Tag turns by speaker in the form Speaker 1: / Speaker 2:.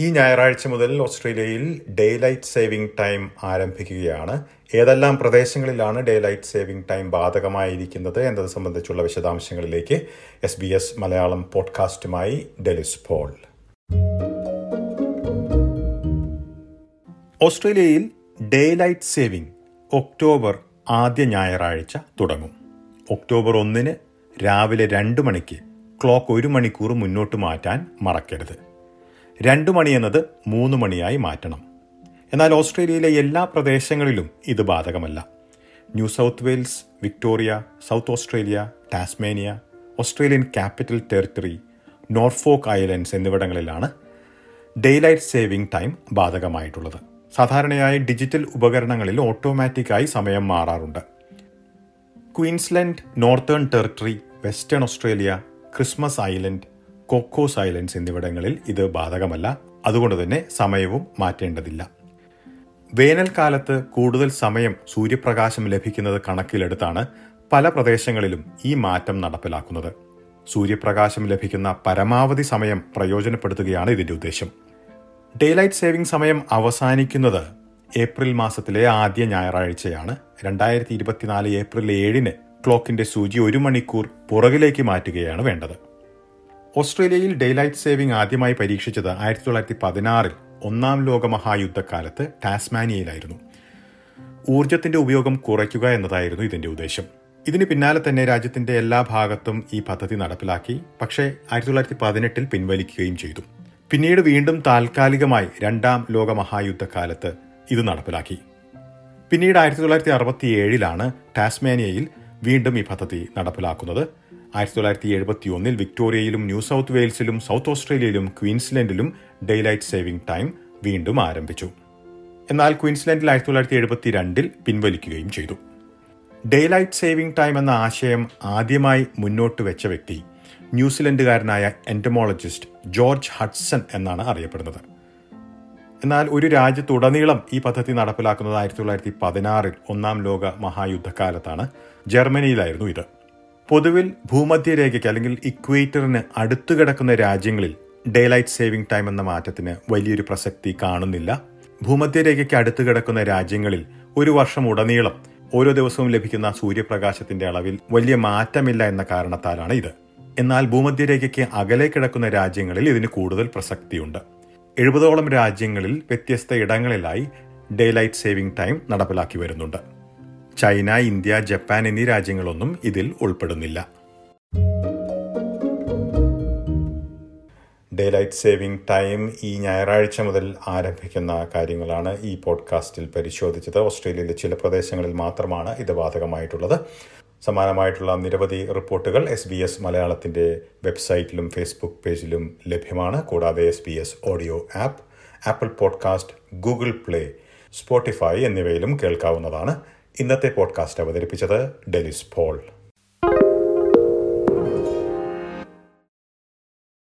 Speaker 1: ഈ ഞായറാഴ്ച മുതൽ ഓസ്ട്രേലിയയിൽ ഡേ ലൈറ്റ് സേവിംഗ് ടൈം ആരംഭിക്കുകയാണ്. ഏതെല്ലാം പ്രദേശങ്ങളിലാണ് ഡേ ലൈറ്റ് സേവിംഗ് ടൈം ബാധകമായിരിക്കുന്നത് എന്നത് സംബന്ധിച്ചുള്ള വിശദാംശങ്ങളിലേക്ക് എസ് ബി എസ് മലയാളം പോഡ്കാസ്റ്റുമായി ഡെലിസ് പോൾ. ഓസ്ട്രേലിയയിൽ ഡേ ലൈറ്റ് സേവിംഗ് ഒക്ടോബർ ആദ്യ ഞായറാഴ്ച തുടങ്ങും. ഒക്ടോബർ ഒന്നിന് രാവിലെ രണ്ട് മണിക്ക് ക്ലോക്ക് ഒരു മണിക്കൂർ മുന്നോട്ട് മാറ്റാൻ മറക്കരുത്. രണ്ട് മണി എന്നത് മൂന്ന് മണിയായി മാറ്റണം. എന്നാൽ ഓസ്ട്രേലിയയിലെ എല്ലാ പ്രദേശങ്ങളിലും ഇത് ബാധകമല്ല. New South Wales Victoria South Australia Tasmania Australian Capital Territory Norfolk Islands എന്നിവിടങ്ങളിലാണ് ഡേലൈറ്റ് സേവിംഗ് ടൈം ബാധകമായിട്ടുള്ളത്. സാധാരണയായി ഡിജിറ്റൽ ഉപകരണങ്ങളിൽ ഓട്ടോമാറ്റിക്കായി സമയം മാറാറുണ്ട്. Queensland Northern Territory Western Australia Christmas Island Cocos Islands എന്നിവിടങ്ങളിൽ ഇത് ബാധകമല്ല. അതുകൊണ്ട് തന്നെ സമയവും മാറ്റേണ്ടതില്ല. വേനൽക്കാലത്ത് കൂടുതൽ സമയം സൂര്യപ്രകാശം ലഭിക്കുന്നത് കണക്കിലെടുത്താണ് പല പ്രദേശങ്ങളിലും ഈ മാറ്റം നടപ്പിലാക്കുന്നത്. സൂര്യപ്രകാശം ലഭിക്കുന്ന പരമാവധി സമയം പ്രയോജനപ്പെടുത്തുകയാണ് ഇതിന്റെ ഉദ്ദേശം. ഡേലൈറ്റ് സേവിംഗ് സമയം അവസാനിക്കുന്നത് ഏപ്രിൽ മാസത്തിലെ ആദ്യ ഞായറാഴ്ചയാണ്. രണ്ടായിരത്തി ഇരുപത്തിനാല് ഏപ്രിൽ ഏഴിന് ക്ലോക്കിന്റെ സൂചി ഒരു മണിക്കൂർ പുറകിലേക്ക് മാറ്റുകയാണ് വേണ്ടത്. ഓസ്ട്രേലിയയിൽ ഡേലൈറ്റ് സേവിംഗ് ആദ്യമായി പരീക്ഷിച്ചത് ആയിരത്തി തൊള്ളായിരത്തി പതിനാറിൽ ഒന്നാം ലോക മഹായുദ്ധക്കാലത്ത് ടാസ്മാനിയയിലായിരുന്നു. ഊർജത്തിന്റെ ഉപയോഗം കുറയ്ക്കുക എന്നതായിരുന്നു ഇതിന്റെ ഉദ്ദേശം. ഇതിന് പിന്നാലെ തന്നെ രാജ്യത്തിന്റെ എല്ലാ ഭാഗത്തും ഈ പദ്ധതി നടപ്പിലാക്കി പക്ഷേ ആയിരത്തി തൊള്ളായിരത്തി പതിനെട്ടിൽ പിൻവലിക്കുകയും ചെയ്തു. പിന്നീട് വീണ്ടും താൽക്കാലികമായി രണ്ടാം ലോക മഹായുദ്ധക്കാലത്ത് ഇത് നടപ്പിലാക്കി. പിന്നീട് ആയിരത്തി തൊള്ളായിരത്തി അറുപത്തി ഏഴിലാണ് ടാസ്മാനിയയിൽ വീണ്ടും ഈ പദ്ധതി നടപ്പിലാക്കുന്നത്. ആയിരത്തി തൊള്ളായിരത്തി എഴുപത്തി ഒന്നിൽ വിക്ടോറിയയിലും ന്യൂ സൗത്ത് വെയിൽസിലും സൗത്ത് ഓസ്ട്രേലിയയിലും ക്വീൻസ്ലൻഡിലും ഡേലൈറ്റ് സേവിംഗ് ടൈം വീണ്ടും ആരംഭിച്ചു. എന്നാൽ ക്വീൻസ്ലൻഡിൽ ആയിരത്തി തൊള്ളായിരത്തി എഴുപത്തി രണ്ടിൽ പിൻവലിക്കുകയും ചെയ്തു. ഡേലൈറ്റ് സേവിംഗ് ടൈം എന്ന ആശയം ആദ്യമായി മുന്നോട്ട് വെച്ച വ്യക്തി ന്യൂസിലൻഡുകാരനായ എന്റമോളജിസ്റ്റ് ജോർജ് ഹഡ്സൺ എന്നാണ് അറിയപ്പെടുന്നത്. എന്നാൽ ഒരു രാജ്യത്തുടനീളം ഈ പദ്ധതി നടപ്പിലാക്കുന്നത് ആയിരത്തി തൊള്ളായിരത്തി പതിനാറിൽ ഒന്നാം ലോക മഹായുദ്ധകാലത്താണ്. ജർമ്മനിയിലായിരുന്നു ഇത്. പൊതുവിൽ ഭൂമധ്യരേഖയ്ക്ക് അല്ലെങ്കിൽ ഇക്വേറ്ററിന് അടുത്തു കിടക്കുന്ന രാജ്യങ്ങളിൽ ഡേലൈറ്റ് സേവിംഗ് ടൈം എന്ന മാറ്റത്തിന് വലിയൊരു പ്രസക്തി കാണുന്നില്ല. ഭൂമധ്യരേഖയ്ക്ക് അടുത്തു കിടക്കുന്ന രാജ്യങ്ങളിൽ ഒരു വർഷം ഉടനീളം ഓരോ ദിവസവും ലഭിക്കുന്ന സൂര്യപ്രകാശത്തിന്റെ അളവിൽ വലിയ മാറ്റമില്ല എന്ന കാരണത്താലാണ് ഇത്. എന്നാൽ ഭൂമധ്യരേഖയ്ക്ക് അകലെ കിടക്കുന്ന രാജ്യങ്ങളിൽ ഇതിന് കൂടുതൽ പ്രസക്തിയുണ്ട്. എഴുപതോളം രാജ്യങ്ങളിൽ വ്യത്യസ്ത ഇടങ്ങളിലായി ഡേലൈറ്റ് സേവിംഗ് ടൈം നടപ്പിലാക്കി വരുന്നുണ്ട്. ചൈന ഇന്ത്യ ജപ്പാൻ എന്നീ രാജ്യങ്ങളൊന്നും ഇതിൽ ഉൾപ്പെടുന്നില്ല. ഡേ ലൈറ്റ് സേവിംഗ് ടൈം ഈ ഞായറാഴ്ച മുതൽ ആരംഭിക്കുന്ന കാര്യങ്ങളാണ് ഈ പോഡ്കാസ്റ്റിൽ പരിശോധിച്ചത്. ഓസ്ട്രേലിയയിലെ ചില പ്രദേശങ്ങളിൽ മാത്രമാണ് ഇത് ബാധകമായിട്ടുള്ളത്. സമാനമായിട്ടുള്ള നിരവധി റിപ്പോർട്ടുകൾ എസ് ബി എസ് മലയാളത്തിന്റെ വെബ്സൈറ്റിലും ഫേസ്ബുക്ക് പേജിലും ലഭ്യമാണ്. കൂടാതെ S B S audio app Apple podcast Google Play Spotify എന്നിവയിലും കേൾക്കാവുന്നതാണ്. ഇന്നത്തെ പോഡ്കാസ്റ്റ് അവതരിപ്പിച്ചത് ഡെലിസ് പോൾ.